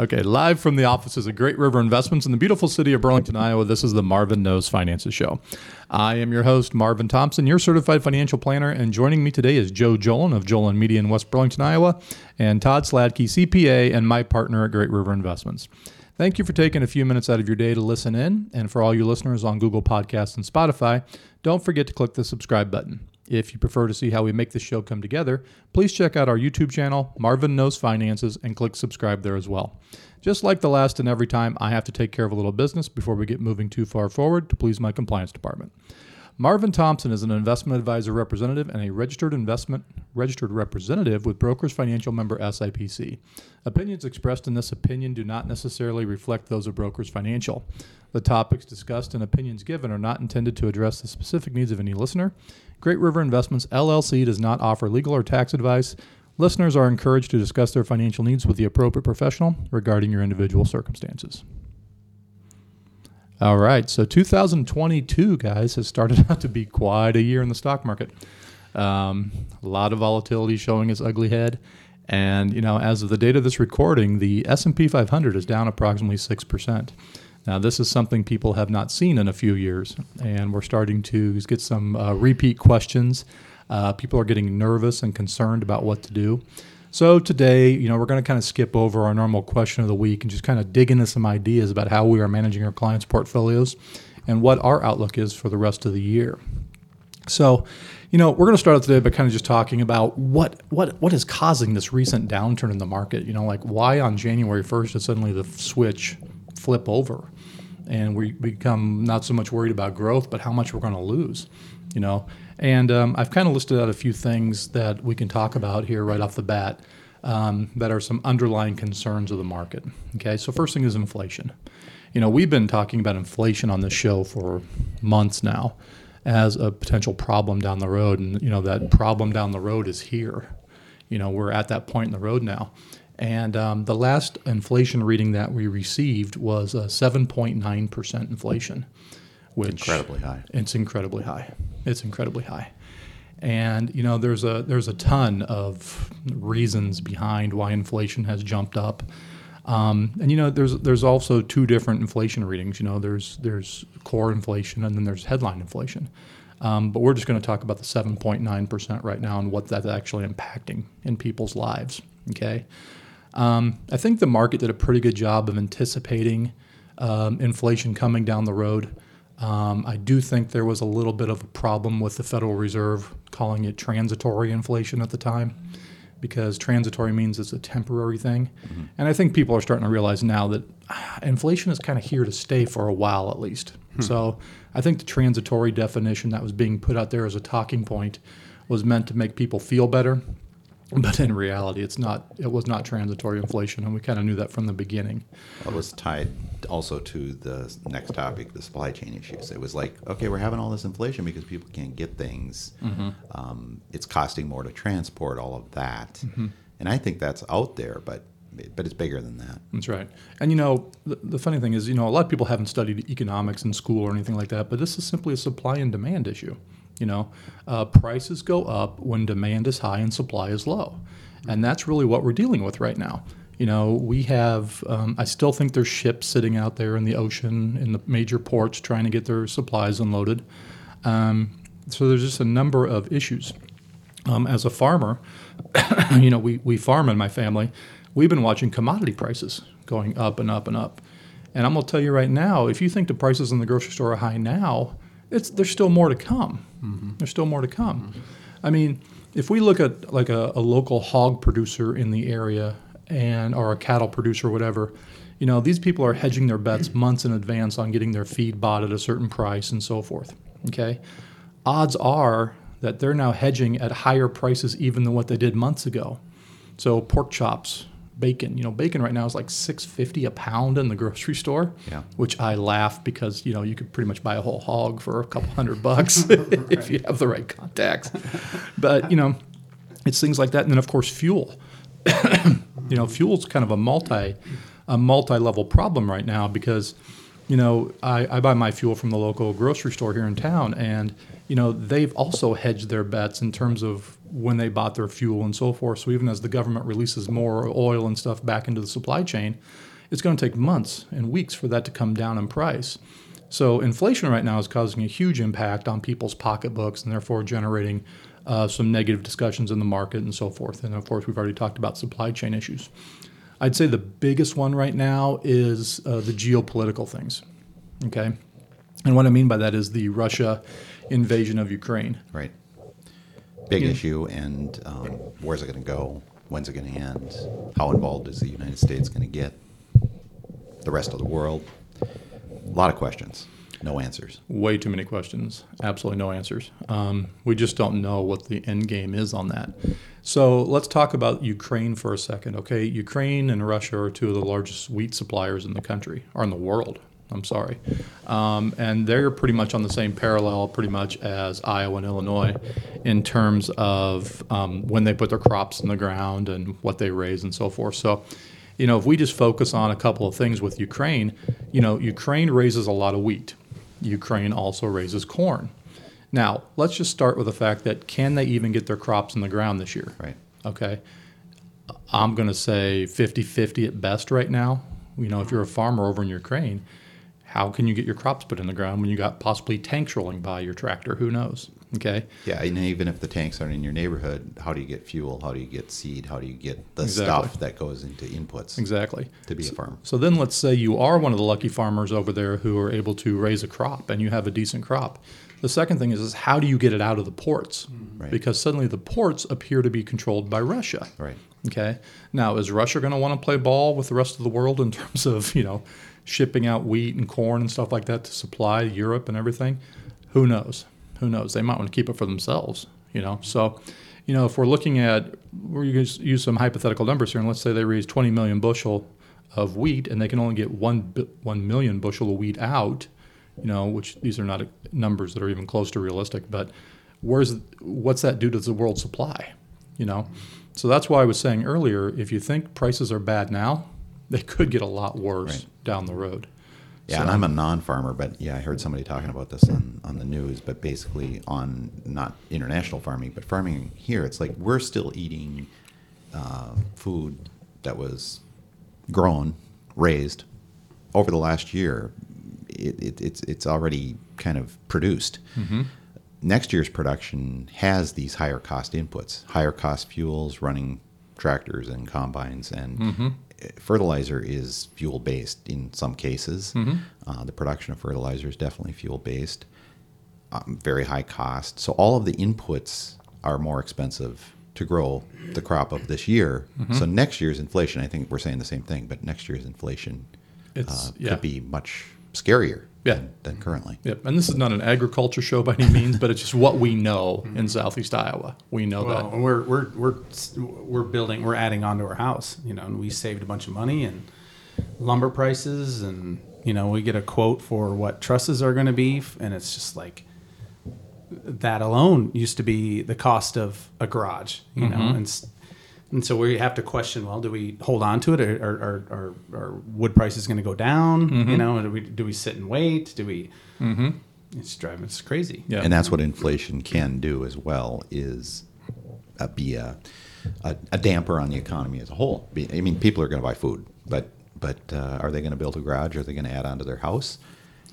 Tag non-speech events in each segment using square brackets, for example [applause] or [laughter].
Okay, live from the offices of Great River Investments in the beautiful city of Burlington, Iowa, this is the Marvin Knows Finances Show. I am your host, Marvin Thompson, your certified financial planner, and joining me today is Joe Jolan of Jolan Media in West Burlington, Iowa, and Todd Sladke, CPA, and my partner at Great River Investments. Thank you for taking a few minutes out of your day to listen in, and for all you listeners on Google Podcasts and Spotify, don't forget to click the subscribe button. If you prefer to see how we make this show come together, please check out our YouTube channel, Marvin Knows Finances, and click subscribe there as well. Just like the last and every time, I have to take care of a little business before we get moving too far forward to please my compliance department. Marvin Thompson is an investment advisor representative and a registered investment registered representative with Brokers Financial member SIPC. Opinions expressed in this opinion do not necessarily reflect those of Brokers Financial. The topics discussed and opinions given are not intended to address the specific needs of any listener. Great River Investments LLC does not offer legal or tax advice. Listeners are encouraged to discuss their financial needs with the appropriate professional regarding your individual circumstances. All right, so 2022, guys, has started [laughs] out to be quite a year in the stock market. Um, a lot of volatility showing its ugly head, and you know, as of the date of this recording, the S&P 500 is down approximately six percent. Now, this is something people have not seen in a few years, and we're starting to get some uh, repeat questions. Uh, people are getting nervous and concerned about what to do. So today, you know, we're going to kind of skip over our normal question of the week and just kind of dig into some ideas about how we are managing our clients' portfolios and what our outlook is for the rest of the year. So, you know, we're going to start out today by kind of just talking about what what what is causing this recent downturn in the market. You know, like why on January 1st did suddenly the switch flip over, and we become not so much worried about growth, but how much we're going to lose. You know, and um, I've kind of listed out a few things that we can talk about here right off the bat um, that are some underlying concerns of the market. Okay, so first thing is inflation. You know, we've been talking about inflation on this show for months now as a potential problem down the road, and you know that problem down the road is here. You know, we're at that point in the road now. And um, the last inflation reading that we received was a 7.9% inflation which incredibly high. It's incredibly high. It's incredibly high. And you know, there's a there's a ton of reasons behind why inflation has jumped up. Um, and you know, there's there's also two different inflation readings. You know, there's there's core inflation and then there's headline inflation. Um, but we're just going to talk about the 7.9% right now and what that's actually impacting in people's lives. Okay. Um, I think the market did a pretty good job of anticipating um, inflation coming down the road. Um, I do think there was a little bit of a problem with the Federal Reserve calling it transitory inflation at the time because transitory means it's a temporary thing. Mm-hmm. And I think people are starting to realize now that ah, inflation is kind of here to stay for a while at least. Hmm. So I think the transitory definition that was being put out there as a talking point was meant to make people feel better [laughs] but in reality, it's not. It was not transitory inflation, and we kind of knew that from the beginning. Well, it was tied also to the next topic, the supply chain issues. It was like, okay, we're having all this inflation because people can't get things. Mm-hmm. Um, it's costing more to transport all of that, mm-hmm. and I think that's out there, but but it's bigger than that. That's right. And you know, the, the, funny thing is, you know, a lot of people haven't studied economics in school or anything like that, but this is simply a supply and demand issue. You know, uh, prices go up when demand is high and supply is low, and that's really what we're dealing with right now. You know, we have. Um, I still think there's ships sitting out there in the ocean in the major ports trying to get their supplies unloaded. Um, so there's just a number of issues. Um, as a farmer, [coughs] you know, we, we farm in my family. We've been watching commodity prices going up and up and up. And I'm going to tell you right now, if you think the prices in the grocery store are high now, it's there's still more to come. Mm-hmm. There's still more to come. Mm-hmm. I mean, if we look at like a, a, local hog producer in the area and or a cattle producer or whatever, you know, these people are hedging their bets months in advance on getting their feed bought at a certain price and so forth. Okay, odds are that they're now hedging at higher prices even than what they did months ago. So pork chops, bacon. You know, bacon right now is like six fifty a pound in the grocery store. Yeah. Which I laugh because you know you could pretty much buy a whole hog for a couple hundred [laughs] bucks if you have the right contacts. But you know, it's things like that, and then of course fuel. [coughs] you know, fuel's kind of a multi a multi level problem right now because you know I, I buy my fuel from the local grocery store here in town and you know, they've also hedged their bets in terms of when they bought their fuel and so forth. So even as the government releases more oil and stuff back into the supply chain, it's going to take months and weeks for that to come down in price. So inflation right now is causing a huge impact on people's pocketbooks and therefore generating uh, some negative discussions in the market and so forth. And of course, we've already talked about supply chain issues. I'd say the biggest one right now is uh, the geopolitical things. Okay. And what I mean by that is the Russia invasion of Ukraine. Right. Big Yeah. issue, and um, where's it going to go? When's it going to end? How involved is the United States going to get? The rest of the world? A lot of questions, no answers. Way too many questions. Absolutely no answers. Um, we just don't know what the end game is on that. So let's talk about Ukraine for a second. Okay, Ukraine and Russia are two of the largest wheat suppliers in the country, or in the world. I'm sorry, um, and they're pretty much on the same parallel, pretty much as Iowa and Illinois, in terms of um, when they put their crops in the ground and what they raise and so forth. So you know, if we just focus on a couple of things with Ukraine, you know, Ukraine raises a lot of wheat. Ukraine also raises corn. Now, let's just start with the fact that can they even get their crops in the ground this year? Right. Okay. I'm going to say 50 50 at best right now. You know, if you're a farmer over in Ukraine, how can you get your crops put in the ground when you got possibly tanks rolling by your tractor? Who knows? Okay. Yeah, and even if the tanks aren't in your neighborhood, how do you get fuel? How do you get seed? How do you get the Exactly. stuff that goes into inputs Exactly. to be a farmer? So then let's say you are one of the lucky farmers over there who are able to raise a crop and you have a decent crop. The second thing is, is how do you get it out of the ports? Mm-hmm. Right. Because suddenly the ports appear to be controlled by Russia. Right. Okay. Now, is Russia going to want to play ball with the rest of the world in [laughs] terms of, you know, shipping out wheat and corn and stuff like that to supply Europe and everything? Who knows? Who knows? They might want to keep it for themselves, you know. So, you know, if we're looking at, we're going to use some hypothetical numbers here, and let's say they raise 20 million bushel of wheat and they can only get 1, 1 million bushel of wheat out, you know, which these are not numbers that are even close to realistic, but where's what's that do to the world supply? You know, so that's why I was saying earlier, if you think prices are bad now, they could get a lot worse Right. down the road. Yeah, So- and I'm a non-farmer, but yeah, I heard somebody talking about this on, on the news. But basically, on not international farming, but farming here, it's like we're still eating uh, food that was grown, raised over the last year. It, it, it's it's already kind of produced. Next year's production has these higher cost inputs, higher cost fuels, running tractors and combines, and fertilizer is fuel based in some cases. Uh, the production of fertilizer is definitely fuel based, um, very high cost. So all of the inputs are more expensive to grow the crop of this year. So next year's inflation, I think we're saying the same thing, but next year's inflation uh, yeah. could be much scarier Yeah. than, than currently. Yep. And this is not an agriculture show by any means, but it's just what we know in Southeast Iowa. We know Well, that. and we're we're we're we're building, we're adding onto our house, you know, and we saved a bunch of money and lumber prices, and you know, we get a quote for what trusses are going to be, and it's just like that alone used to be the cost of a garage, you know, mm-hmm. and s- and so we have to question: Well, do we hold on to it, or or, or, or, or wood prices going to go down? You know, do we do we sit and wait? Do we? Mm-hmm. It's driving us crazy. Yeah. And that's what inflation can do as well is uh, be a, a, a damper on the economy as a whole. Be, I mean, people are going to buy food, but but uh, are they going to build a garage? Are they going to add on to their house?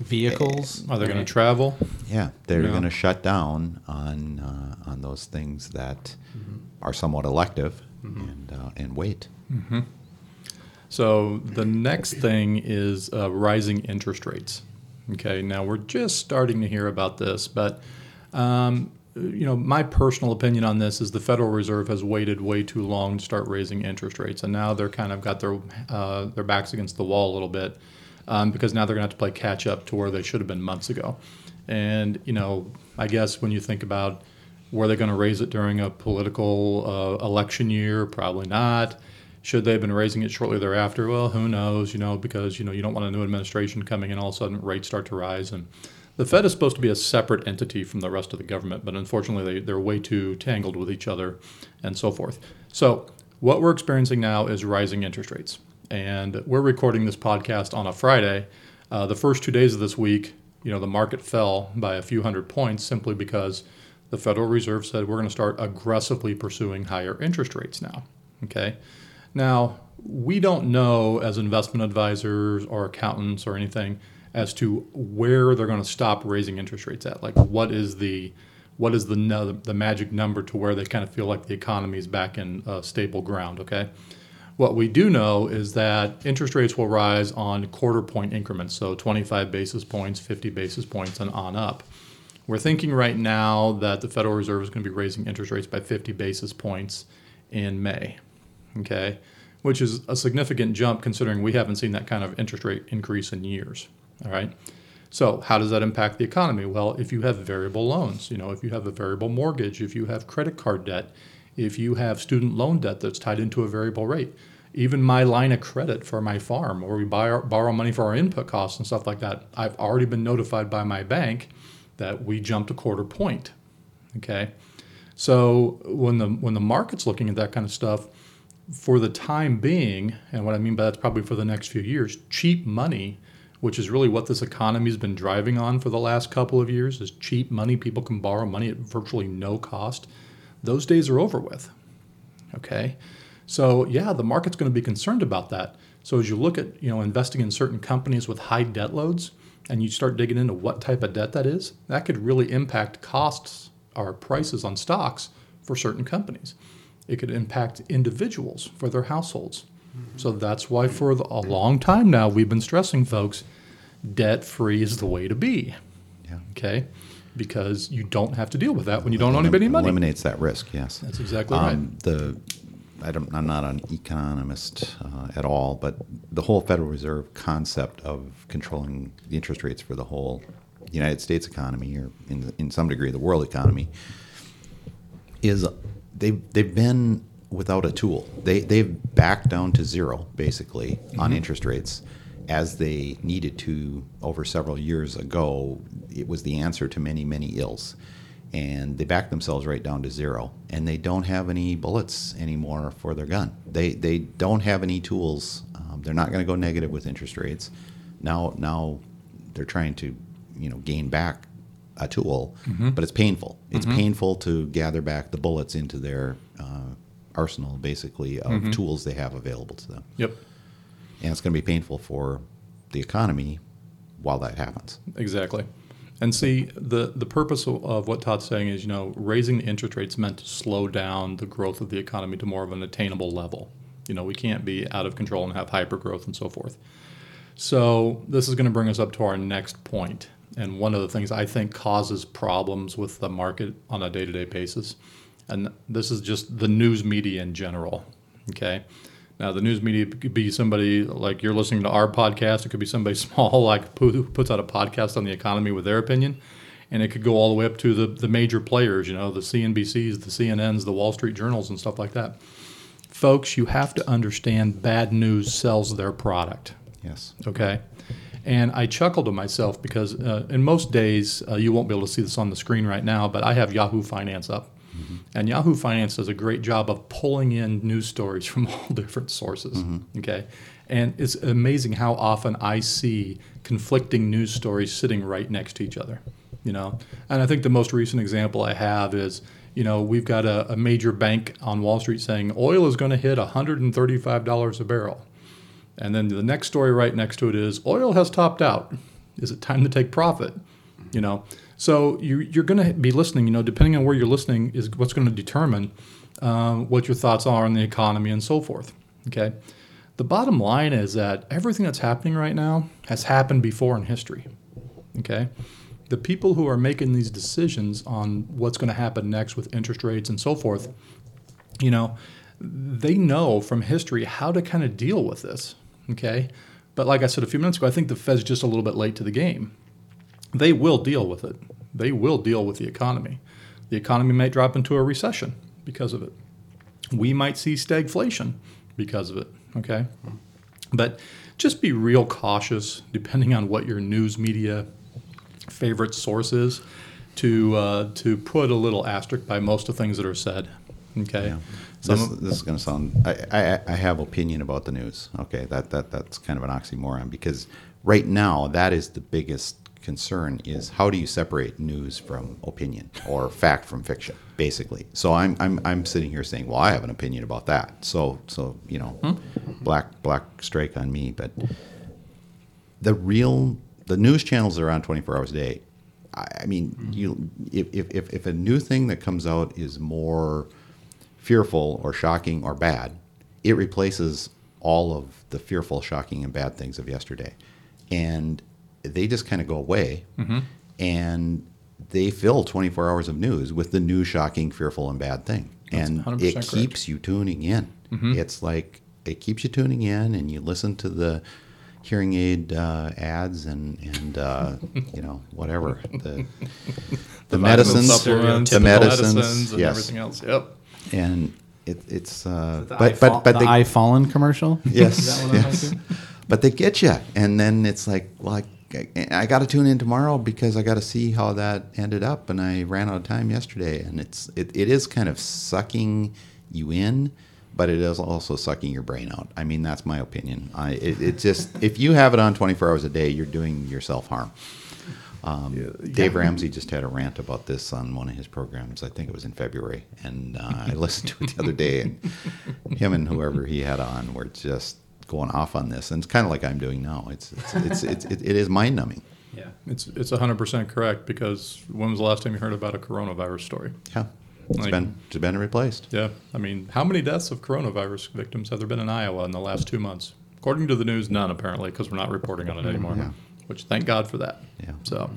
Vehicles. Are they going to travel? Yeah, they're Yeah. going to shut down on uh, on those things that are somewhat elective and uh, and wait. So the next thing is uh, rising interest rates. Okay, now we're just starting to hear about this, but um, you know, my personal opinion on this is the Federal Reserve has waited way too long to start raising interest rates, and now they're kind of got their uh, their backs against the wall a little bit um, because now they're going to have to play catch up to where they should have been months ago. And you know, I guess when you think about were they going to raise it during a political uh, election year? Probably not. Should they have been raising it shortly thereafter? Well, who knows? You know, because you know you don't want a new administration coming in all of a sudden rates start to rise, and the Fed is supposed to be a separate entity from the rest of the government, but unfortunately they, they're way too tangled with each other, and so forth. So what we're experiencing now is rising interest rates, and we're recording this podcast on a Friday. Uh, the first two days of this week, you know, the market fell by a few hundred points simply because the Federal Reserve said we're going to start aggressively pursuing higher interest rates now. Okay. Now, we don't know as investment advisors or accountants or anything as to where they're going to stop raising interest rates at. Like, what is the what is the the magic number to where they kind of feel like the economy is back in uh, stable ground? Okay. What we do know is that interest rates will rise on quarter point increments, so 25 basis points, 50 basis points, and on up. We're thinking right now that the Federal Reserve is going to be raising interest rates by 50 basis points in May. Okay which is a significant jump considering we haven't seen that kind of interest rate increase in years. All right. So, how does that impact the economy? Well, if you have variable loans, you know, if you have a variable mortgage, if you have credit card debt, if you have student loan debt that's tied into a variable rate, even my line of credit for my farm, where we buy our, borrow money for our input costs and stuff like that, I've already been notified by my bank that we jumped a quarter point. Okay. So when the when the market's looking at that kind of stuff, for the time being, and what I mean by that's probably for the next few years, cheap money, which is really what this economy has been driving on for the last couple of years, is cheap money. People can borrow money at virtually no cost. Those days are over with. Okay. So yeah, the market's going to be concerned about that. So as you look at you know investing in certain companies with high debt loads, and you start digging into what type of debt that is, that could really impact costs or prices on stocks for certain companies. It could impact individuals for their households. Mm-hmm. So that's why, for the, a long time now, we've been stressing folks debt free is the way to be. Yeah. Okay. Because you don't have to deal with that when you don't owe anybody money. Eliminates that risk, yes. That's exactly um, right. The I don't, I'm not an economist uh, at all, but the whole Federal Reserve concept of controlling the interest rates for the whole United States economy, or in, in some degree the world economy, is they've they've been without a tool. They they've backed down to zero basically mm-hmm. on interest rates as they needed to over several years ago. It was the answer to many many ills, and they back themselves right down to zero. And they don't have any bullets anymore for their gun. They they don't have any tools. Um, they're not going to go negative with interest rates. Now now they're trying to you know gain back a tool, mm-hmm. but it's painful. It's mm-hmm. painful to gather back the bullets into their uh, arsenal, basically, of mm-hmm. tools they have available to them. Yep. And it's going to be painful for the economy while that happens. Exactly. And see, the, the purpose of, of what Todd's saying is, you know, raising the interest rates meant to slow down the growth of the economy to more of an attainable level. You know, we can't be out of control and have hyper growth and so forth. So this is going to bring us up to our next point and one of the things I think causes problems with the market on a day to day basis. And this is just the news media in general. Okay. Now, the news media could be somebody like you're listening to our podcast. It could be somebody [laughs] small, like who puts out a podcast on the economy with their opinion. And it could go all the way up to the, the major players, you know, the CNBCs, the CNNs, the Wall Street Journals, and stuff like that. Folks, you have to understand bad news sells their product. Yes. Okay. And I chuckled to myself because uh, in most days, uh, you won't be able to see this on the screen right now, but I have Yahoo Finance up. Mm-hmm. And Yahoo Finance does a great job of pulling in news stories from [laughs] all different sources. Mm-hmm. Okay. And it's amazing how often I see conflicting news stories sitting right next to each other. You know, and I think the most recent example I have is, you know, we've got a, a major bank on Wall Street saying oil is going to hit $135 a barrel. And then the next story right next to it is oil has topped out. Is it time to take profit? You know, so you, you're going to be listening. You know, depending on where you're listening is what's going to determine um, what your thoughts are on the economy and so forth. Okay. The bottom line is that everything that's happening right now has happened before in history. Okay. The people who are making these decisions on what's going to happen next with interest rates and so forth, you know, they know from history how to kind of deal with this. Okay. But like I said a few minutes ago, I think the Fed's just a little bit late to the game. They will deal with it. They will deal with the economy. The economy might drop into a recession because of it. We might see stagflation because of it. Okay. But just be real cautious, depending on what your news media favorite source is, to uh, to put a little asterisk by most of the things that are said. Okay. Yeah. This, this is going to sound. I, I, I have opinion about the news. Okay, that that that's kind of an oxymoron because right now that is the biggest concern is how do you separate news from opinion or fact from fiction, basically. So I'm, I'm, I'm sitting here saying, well, I have an opinion about that. So, so you know, hmm? black black strike on me. But the real the news channels are on 24 hours a day. I, I mean, hmm. you if, if, if, if a new thing that comes out is more fearful or shocking or bad, it replaces all of the fearful, shocking, and bad things of yesterday. And they just kind of go away and they fill 24 hours of news with the new, shocking, fearful, and bad thing. and it correct. keeps you tuning in. It's like it keeps you tuning in and you listen to the hearing aid uh, ads and, and uh, [laughs] you know, whatever. The, [laughs] the, vitamin medicines, supplements, the medicines, and yes. everything else. Yep. and it, it's uh, The but I but Fall- but the they, I Fallen commercial. yes, [laughs] Is that what I'm yes. but they get you, and then it's like like I, I got to tune in tomorrow because I got to see how that ended up, and I ran out of time yesterday, and it's it, it is kind of sucking you in. But it is also sucking your brain out. I mean, that's my opinion. I it, it just [laughs] if you have it on 24 hours a day, you're doing yourself harm. Um, Dave Ramsey just had a rant about this on one of his programs. I think it was in February, and uh, I listened to it the other day. And [laughs] him and whoever he had on were just going off on this, and it's kind of like I'm doing now. It's it's, it's, it's it, it is mind numbing. Yeah. It's it's 100% correct because when was the last time you heard about a coronavirus story? Yeah, it's Like- been it's been replaced. Yeah. I mean, how many deaths of coronavirus victims have there been in Iowa in the last two months? According to the news, none apparently because we're not reporting on it anymore. Yeah. Which thank God for that. Yeah. So,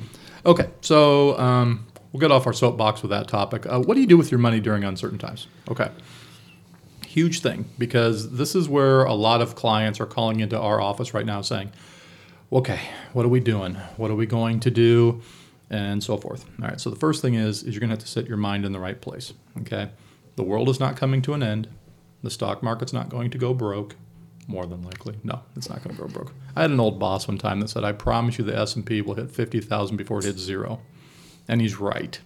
okay. So um, we'll get off our soapbox with that topic. Uh, what do you do with your money during uncertain times? Okay. Huge thing because this is where a lot of clients are calling into our office right now saying, okay, what are we doing? What are we going to do? And so forth. All right. So the first thing is, is you're going to have to set your mind in the right place. Okay. The world is not coming to an end. The stock market's not going to go broke. More than likely, no, it's not going to go broke. I had an old boss one time that said, "I promise you, the S and P will hit fifty thousand before it hits zero. and he's right.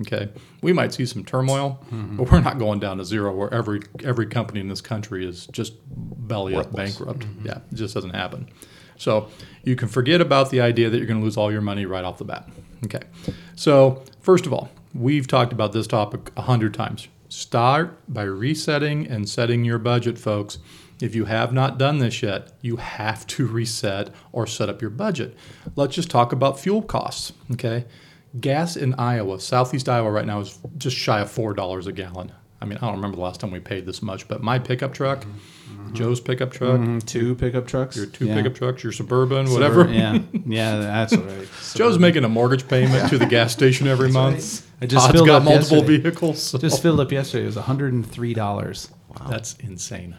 Okay, we might see some turmoil, mm-hmm. but we're not going down to zero where every every company in this country is just belly up Worthless. bankrupt. Mm-hmm. Yeah, it just doesn't happen. So you can forget about the idea that you're going to lose all your money right off the bat. Okay, so first of all, we've talked about this topic a hundred times. Start by resetting and setting your budget, folks. If you have not done this yet, you have to reset or set up your budget. Let's just talk about fuel costs. Okay, gas in Iowa, southeast Iowa, right now is just shy of four dollars a gallon. I mean, I don't remember the last time we paid this much, but my pickup truck, Joe's pickup truck, Mhm, Two pickup trucks. your two Yeah. pickup trucks, your suburban, Suburban- whatever. Yeah, yeah, that's right. [laughs] Joe's making a mortgage payment to the gas [laughs] station every month. right. I just Todd's filled got up multiple yesterday. vehicles. so- just filled up yesterday. It was one hundred and three dollars. Wow, that's insane.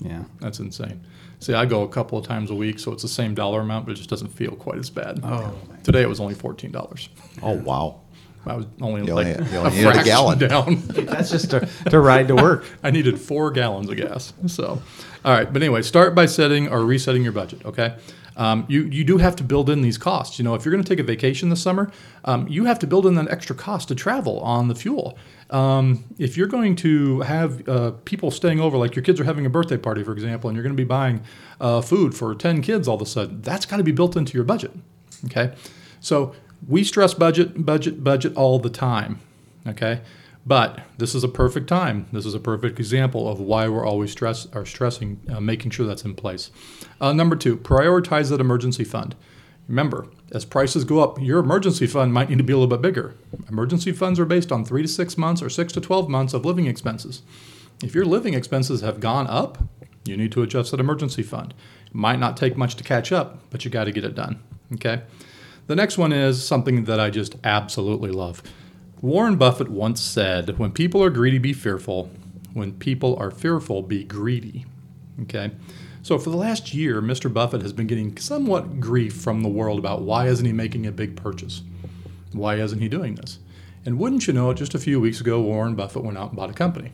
Yeah. That's insane. See, I go a couple of times a week, so it's the same dollar amount, but it just doesn't feel quite as bad. Oh. Today it was only fourteen dollars. Oh wow! I was only You like only- you a only needed a fraction gallon. down. [laughs] That's just to, to ride to work. [laughs] I needed four gallons of gas. So, all right. But anyway, start by setting or resetting your budget. Okay. Um, you you do have to build in these costs. You know, if you're going to take a vacation this summer, um, you have to build in that extra cost to travel on the fuel. Um, if you're going to have uh, people staying over, like your kids are having a birthday party, for example, and you're going to be buying uh, food for ten kids all of a sudden, that's got to be built into your budget. Okay. So we stress budget, budget, budget all the time. Okay. But this is a perfect time. This is a perfect example of why we're always stress are stressing, uh, making sure that's in place. Uh, number two, prioritize that emergency fund. Remember, as prices go up, your emergency fund might need to be a little bit bigger. Emergency funds are based on three to six months or six to 12 months of living expenses. If your living expenses have gone up, you need to adjust that emergency fund. It might not take much to catch up, but you got to get it done. Okay? The next one is something that I just absolutely love. Warren Buffett once said, When people are greedy, be fearful. When people are fearful, be greedy. Okay? So for the last year, Mr. Buffett has been getting somewhat grief from the world about why isn't he making a big purchase? Why isn't he doing this? And wouldn't you know it, just a few weeks ago, Warren Buffett went out and bought a company.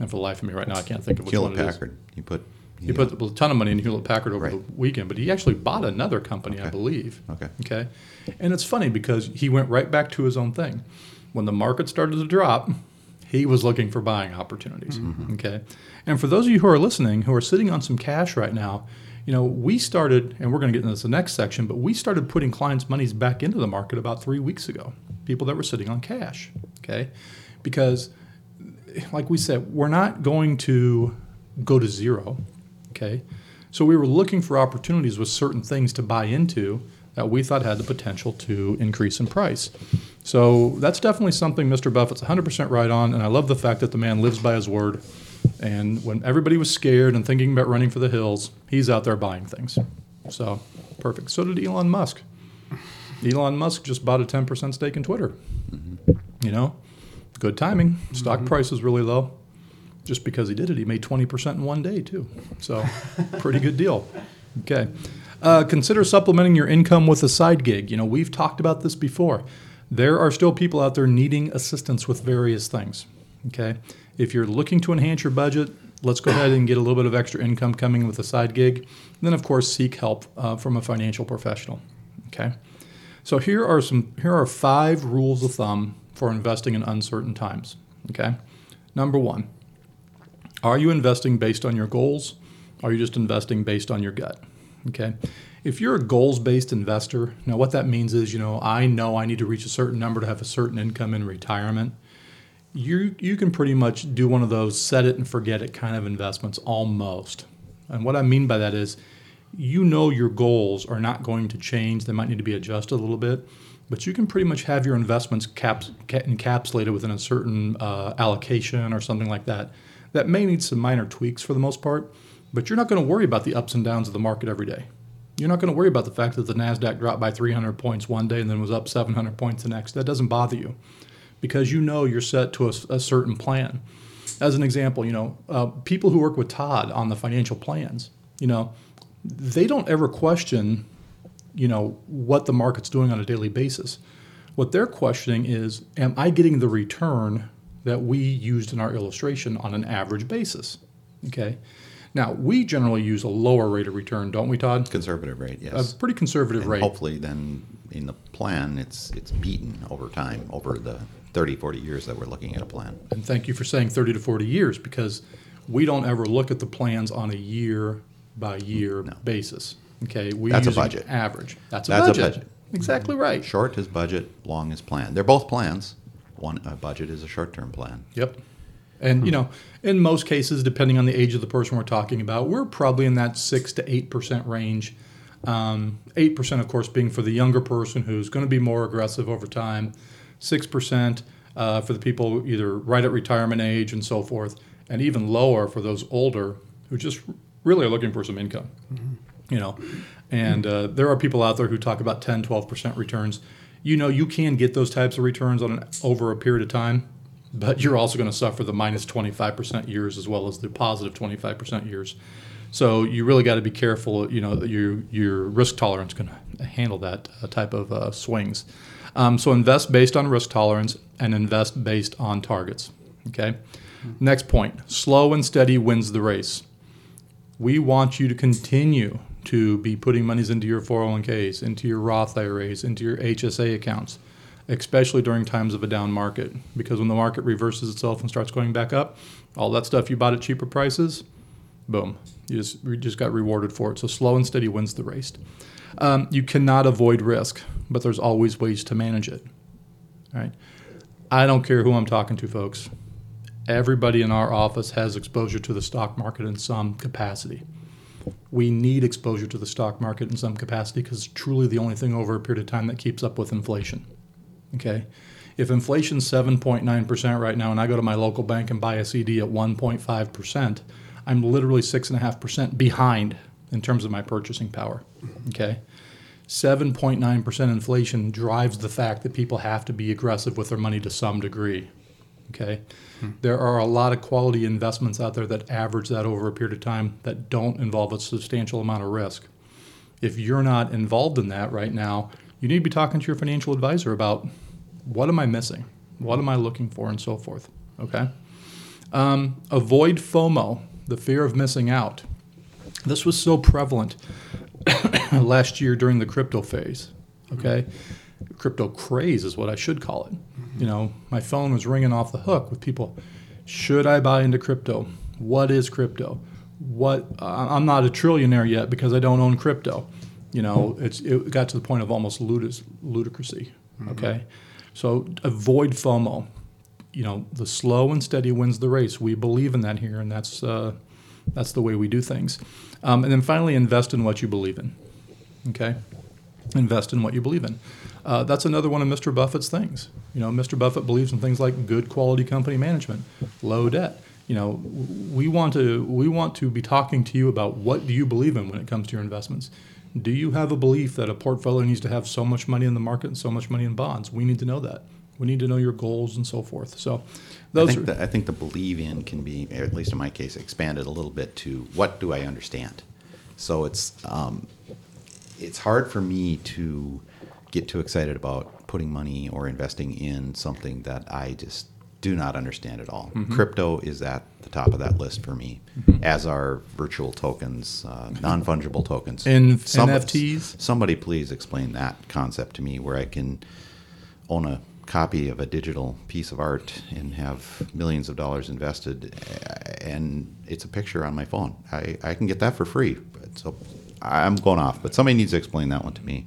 And for the life of me right now, I can't think of which one Hewlett it is. Packard. You put. He put a ton of money in Hewlett Packard over Right. the weekend, but he actually bought another company, I believe. Okay. Okay. And it's funny because he went right back to his own thing. When the market started to drop, he was looking for buying opportunities. Mm-hmm. Okay. And for those of you who are listening, who are sitting on some cash right now, You know, we started, and we're going to get into this the next section, but we started putting clients' monies back into the market about three weeks ago. People that were sitting on cash, okay, because like we said, we're not going to go to zero, okay. So we were looking for opportunities with certain things to buy into that we thought had the potential to increase in price. So that's definitely something Mr. Buffett's 100% right on, and I love the fact that the man lives by his word. And when everybody was scared and thinking about running for the hills, he's out there buying things. So perfect. So did Elon Musk. Elon Musk just bought a 10% stake in Twitter. You know, good timing. Stock price is really low. Just because he did it, he made 20% in one day, too. So, pretty good deal. Okay. Uh, consider supplementing your income with a side gig. You know, we've talked about this before. There are still people out there needing assistance with various things. Okay. If you're looking to enhance your budget, let's go ahead and get a little bit of extra income coming with a side gig. And then, of course, seek help uh, from a financial professional. Okay. So here are some here are five rules of thumb for investing in uncertain times. Okay. Number one, are you investing based on your goals? Are you just investing based on your gut? Okay. If you're a goals based investor, now what that means is, you know, I know I need to reach a certain number to have a certain income in retirement. You, you can pretty much do one of those set it and forget it kind of investments almost. And what I mean by that is, you know your goals are not going to change. They might need to be adjusted a little bit, but you can pretty much have your investments caps, encapsulated within a certain uh, allocation or something like that. That may need some minor tweaks for the most part, but you're not going to worry about the ups and downs of the market every day. You're not going to worry about the fact that the NASDAQ dropped by 300 points one day and then was up 700 points the next. That doesn't bother you because you know you're set to a, a certain plan. As an example, you know, uh, people who work with Todd on the financial plans, you know, they don't ever question, you know, what the market's doing on a daily basis. What they're questioning is, am I getting the return that we used in our illustration on an average basis? Okay. Now, we generally use a lower rate of return, don't we, Todd? Conservative rate, yes. A pretty conservative and rate. hopefully then in the plan, it's, it's beaten over time, over the 30, 40 years that we're looking at a plan. And thank you for saying 30 to 40 years because we don't ever look at the plans on a year by year basis. Okay, we That's a budget. average. That's a That's a budget. budget. Exactly mm-hmm. right. Short is budget, long is plan. They're both plans. One, a budget is a short-term plan. Yep. And you know, in most cases, depending on the age of the person we're talking about, we're probably in that six to eight percent range. Um, Eight percent, of course, being for the younger person who's going to be more aggressive over time. Six percent uh, for the people either right at retirement age and so forth, and even lower for those older who just really are looking for some income. You know, and uh, there are people out there who talk about 10, 12 percent returns. You know, you can get those types of returns on an, over a period of time but you're also going to suffer the minus 25% years as well as the positive 25% years. So you really got to be careful. You know, your your risk tolerance can handle that uh, type of uh, swings. Um, so invest based on risk tolerance and invest based on targets. Okay. Next point: slow and steady wins the race. We want you to continue to be putting monies into your 401ks, into your Roth IRAs, into your HSA accounts especially during times of a down market. Because when the market reverses itself and starts going back up, all that stuff you bought at cheaper prices, boom, you just, you just got rewarded for it. So slow and steady wins the race. Um, you cannot avoid risk, but there's always ways to manage it. Right. I don't care who I'm talking to, folks. Everybody in our office has exposure to the stock market in some capacity. We need exposure to the stock market in some capacity because it's truly the only thing over a period of time that keeps up with inflation. Okay. If inflation's 7.9% right now and I go to my local bank and buy a CD at 1.5%, I'm literally 6.5% behind in terms of my purchasing power. Okay. 7.9% inflation drives the fact that people have to be aggressive with their money to some degree. Okay. There are a lot of quality investments out there that average that over a period of time that don't involve a substantial amount of risk. If you're not involved in that right now, you need to be talking to your financial advisor about what am I missing? What am I looking for? And so forth. Okay. Um, avoid FOMO, the fear of missing out. This was so prevalent [coughs] last year during the crypto phase. Okay. Crypto craze is what I should call it. Mm-hmm. You know, my phone was ringing off the hook with people. Should I buy into crypto? What is crypto? what I- I'm not a trillionaire yet because I don't own crypto. You know, mm-hmm. it's it got to the point of almost ludis, ludicrousy. Mm-hmm. Okay, so avoid FOMO. You know, the slow and steady wins the race. We believe in that here, and that's uh, that's the way we do things. Um, and then finally, invest in what you believe in. Okay, invest in what you believe in. Uh, that's another one of Mr. Buffett's things. You know, Mr. Buffett believes in things like good quality company management, low debt. You know, we want to we want to be talking to you about what do you believe in when it comes to your investments. Do you have a belief that a portfolio needs to have so much money in the market and so much money in bonds? We need to know that. We need to know your goals and so forth. So, I those think, are the, I think the believe in can be, at least in my case, expanded a little bit to what do I understand. So it's um, it's hard for me to get too excited about putting money or investing in something that I just do not understand at all. Mm-hmm. Crypto is at top of that list for me, as are virtual tokens, uh, non fungible tokens, In- Some- NFTs? Somebody please explain that concept to me, where I can own a copy of a digital piece of art and have millions of dollars invested and it's a picture on my phone. I, I can get that for free so i'm going off but somebody needs to explain that one to me.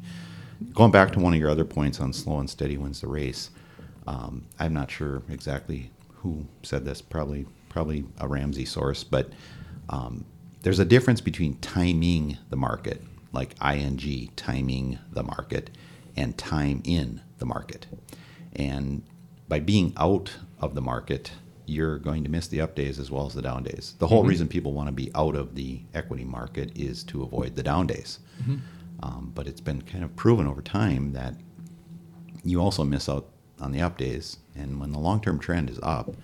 Going back to one of your other points on slow and steady wins the race um, i'm not sure exactly who said this probably probably a ramsey source but um, there's a difference between timing the market like ing timing the market and time in the market and by being out of the market, you're going to miss the up days as well as the down days. The whole reason people want to be out of the equity market is to avoid the down days. Um, but it's been kind of proven over time that you also miss out on the up days. And when the long term trend is up,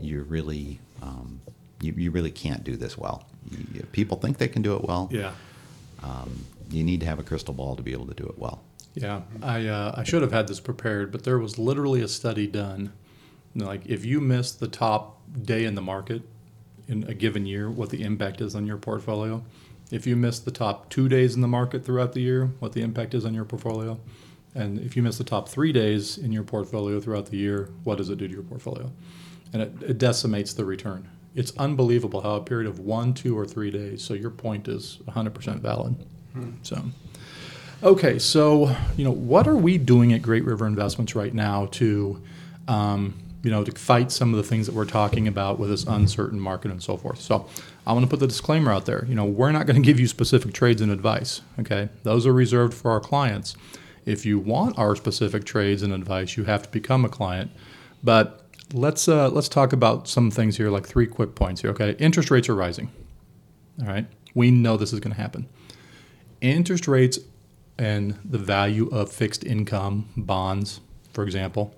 you're really um, you, you really can't do this well. You, people think they can do it well. yeah. You need to have a crystal ball to be able to do it well. Yeah, I uh, I should have had this prepared, but there was literally a study done. Like if you miss the top day in the market in a given year, what the impact is on your portfolio. If you miss the top two days in the market throughout the year, what the impact is on your portfolio. And if you miss the top three days in your portfolio throughout the year, what does it do to your portfolio? And it, it decimates the return. It's unbelievable how a period of one, two, or three days. So your point is 100% valid. So. Okay, so you know what are we doing at Great River Investments right now to, um, you know, to fight some of the things that we're talking about with this uncertain market and so forth. So I want to put the disclaimer out there. You know, we're not going to give you specific trades and advice. Okay, those are reserved for our clients. If you want our specific trades and advice, you have to become a client. But let's uh, let's talk about some things here, like three quick points here. Okay, interest rates are rising. All right, we know this is going to happen interest rates and the value of fixed income bonds, for example,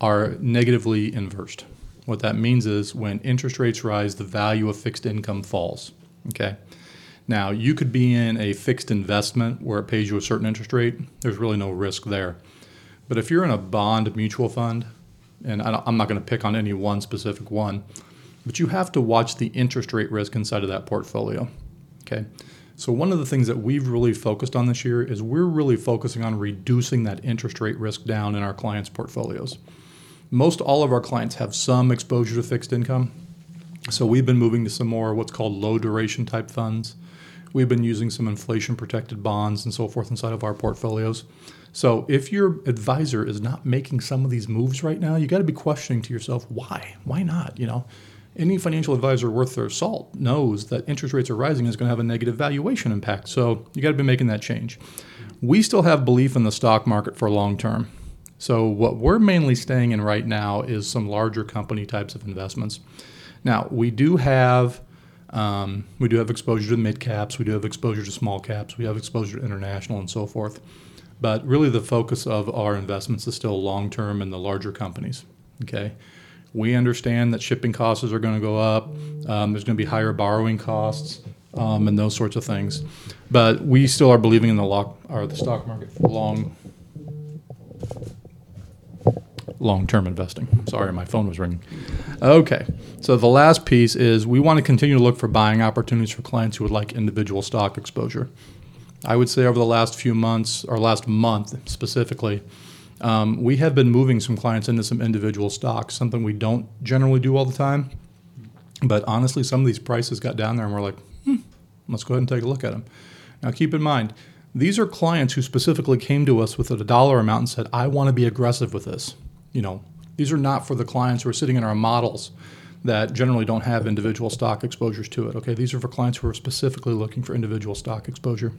are negatively inversed. What that means is when interest rates rise, the value of fixed income falls. Okay. Now, you could be in a fixed investment where it pays you a certain interest rate, there's really no risk there. But if you're in a bond mutual fund, and I I'm not going to pick on any one specific one, but you have to watch the interest rate risk inside of that portfolio. Okay. So one of the things that we've really focused on this year is we're really focusing on reducing that interest rate risk down in our clients' portfolios. Most all of our clients have some exposure to fixed income. So we've been moving to some more what's called low duration type funds. We've been using some inflation protected bonds and so forth inside of our portfolios. So if your advisor is not making some of these moves right now, you got to be questioning to yourself, why? Why not? You know, any financial advisor worth their salt knows that interest rates are rising is going to have a negative valuation impact. So you got to be making that change. We still have belief in the stock market for long term. So what we're mainly staying in right now is some larger company types of investments. Now we do have um, we do have exposure to mid caps, we do have exposure to small caps, we have exposure to international and so forth. But really, the focus of our investments is still long term in the larger companies. Okay, we understand that shipping costs are going to go up. Um, there's going to be higher borrowing costs um, and those sorts of things. But we still are believing in the lock or the stock market for long long-term investing. Sorry, my phone was ringing. Okay, so the last piece is we want to continue to look for buying opportunities for clients who would like individual stock exposure. I would say over the last few months, or last month specifically, um, we have been moving some clients into some individual stocks, something we don't generally do all the time. But honestly, some of these prices got down there, and we're like, Let's go ahead and take a look at them. Now, keep in mind, these are clients who specifically came to us with a dollar amount and said, I want to be aggressive with this. You know, these are not for the clients who are sitting in our models that generally don't have individual stock exposures to it. Okay, these are for clients who are specifically looking for individual stock exposure.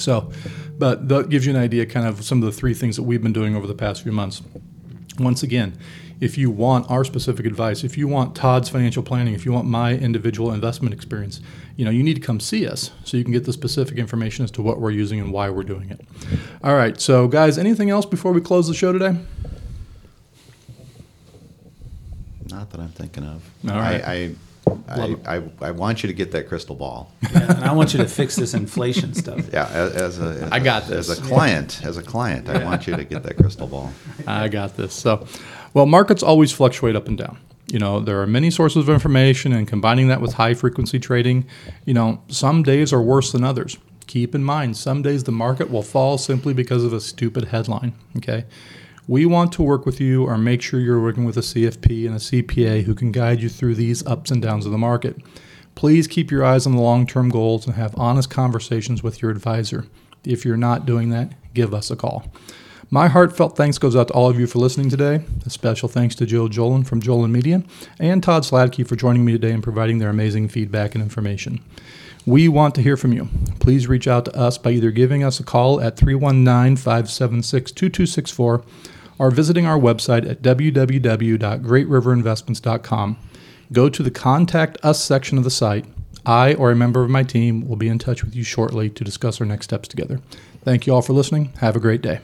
So, but that gives you an idea kind of some of the three things that we've been doing over the past few months. Once again, if you want our specific advice, if you want Todd's financial planning, if you want my individual investment experience, you know, you need to come see us so you can get the specific information as to what we're using and why we're doing it. All right, so guys, anything else before we close the show today? Not that I'm thinking of. All right. I, I, I, I, I want you to get that crystal ball. Yeah, and I want you to fix this inflation stuff. Yeah, as, as a, as I got As this. a client, as a client, I want you to get that crystal ball. [laughs] I got this. So, well, markets always fluctuate up and down. You know, there are many sources of information, and combining that with high frequency trading, you know, some days are worse than others. Keep in mind, some days the market will fall simply because of a stupid headline. Okay. We want to work with you or make sure you're working with a CFP and a CPA who can guide you through these ups and downs of the market. Please keep your eyes on the long term goals and have honest conversations with your advisor. If you're not doing that, give us a call. My heartfelt thanks goes out to all of you for listening today. A special thanks to Joe Jolan from Jolan Media and Todd Sladke for joining me today and providing their amazing feedback and information. We want to hear from you. Please reach out to us by either giving us a call at 319 576 2264 or visiting our website at www.greatriverinvestments.com. Go to the Contact Us section of the site. I or a member of my team will be in touch with you shortly to discuss our next steps together. Thank you all for listening. Have a great day.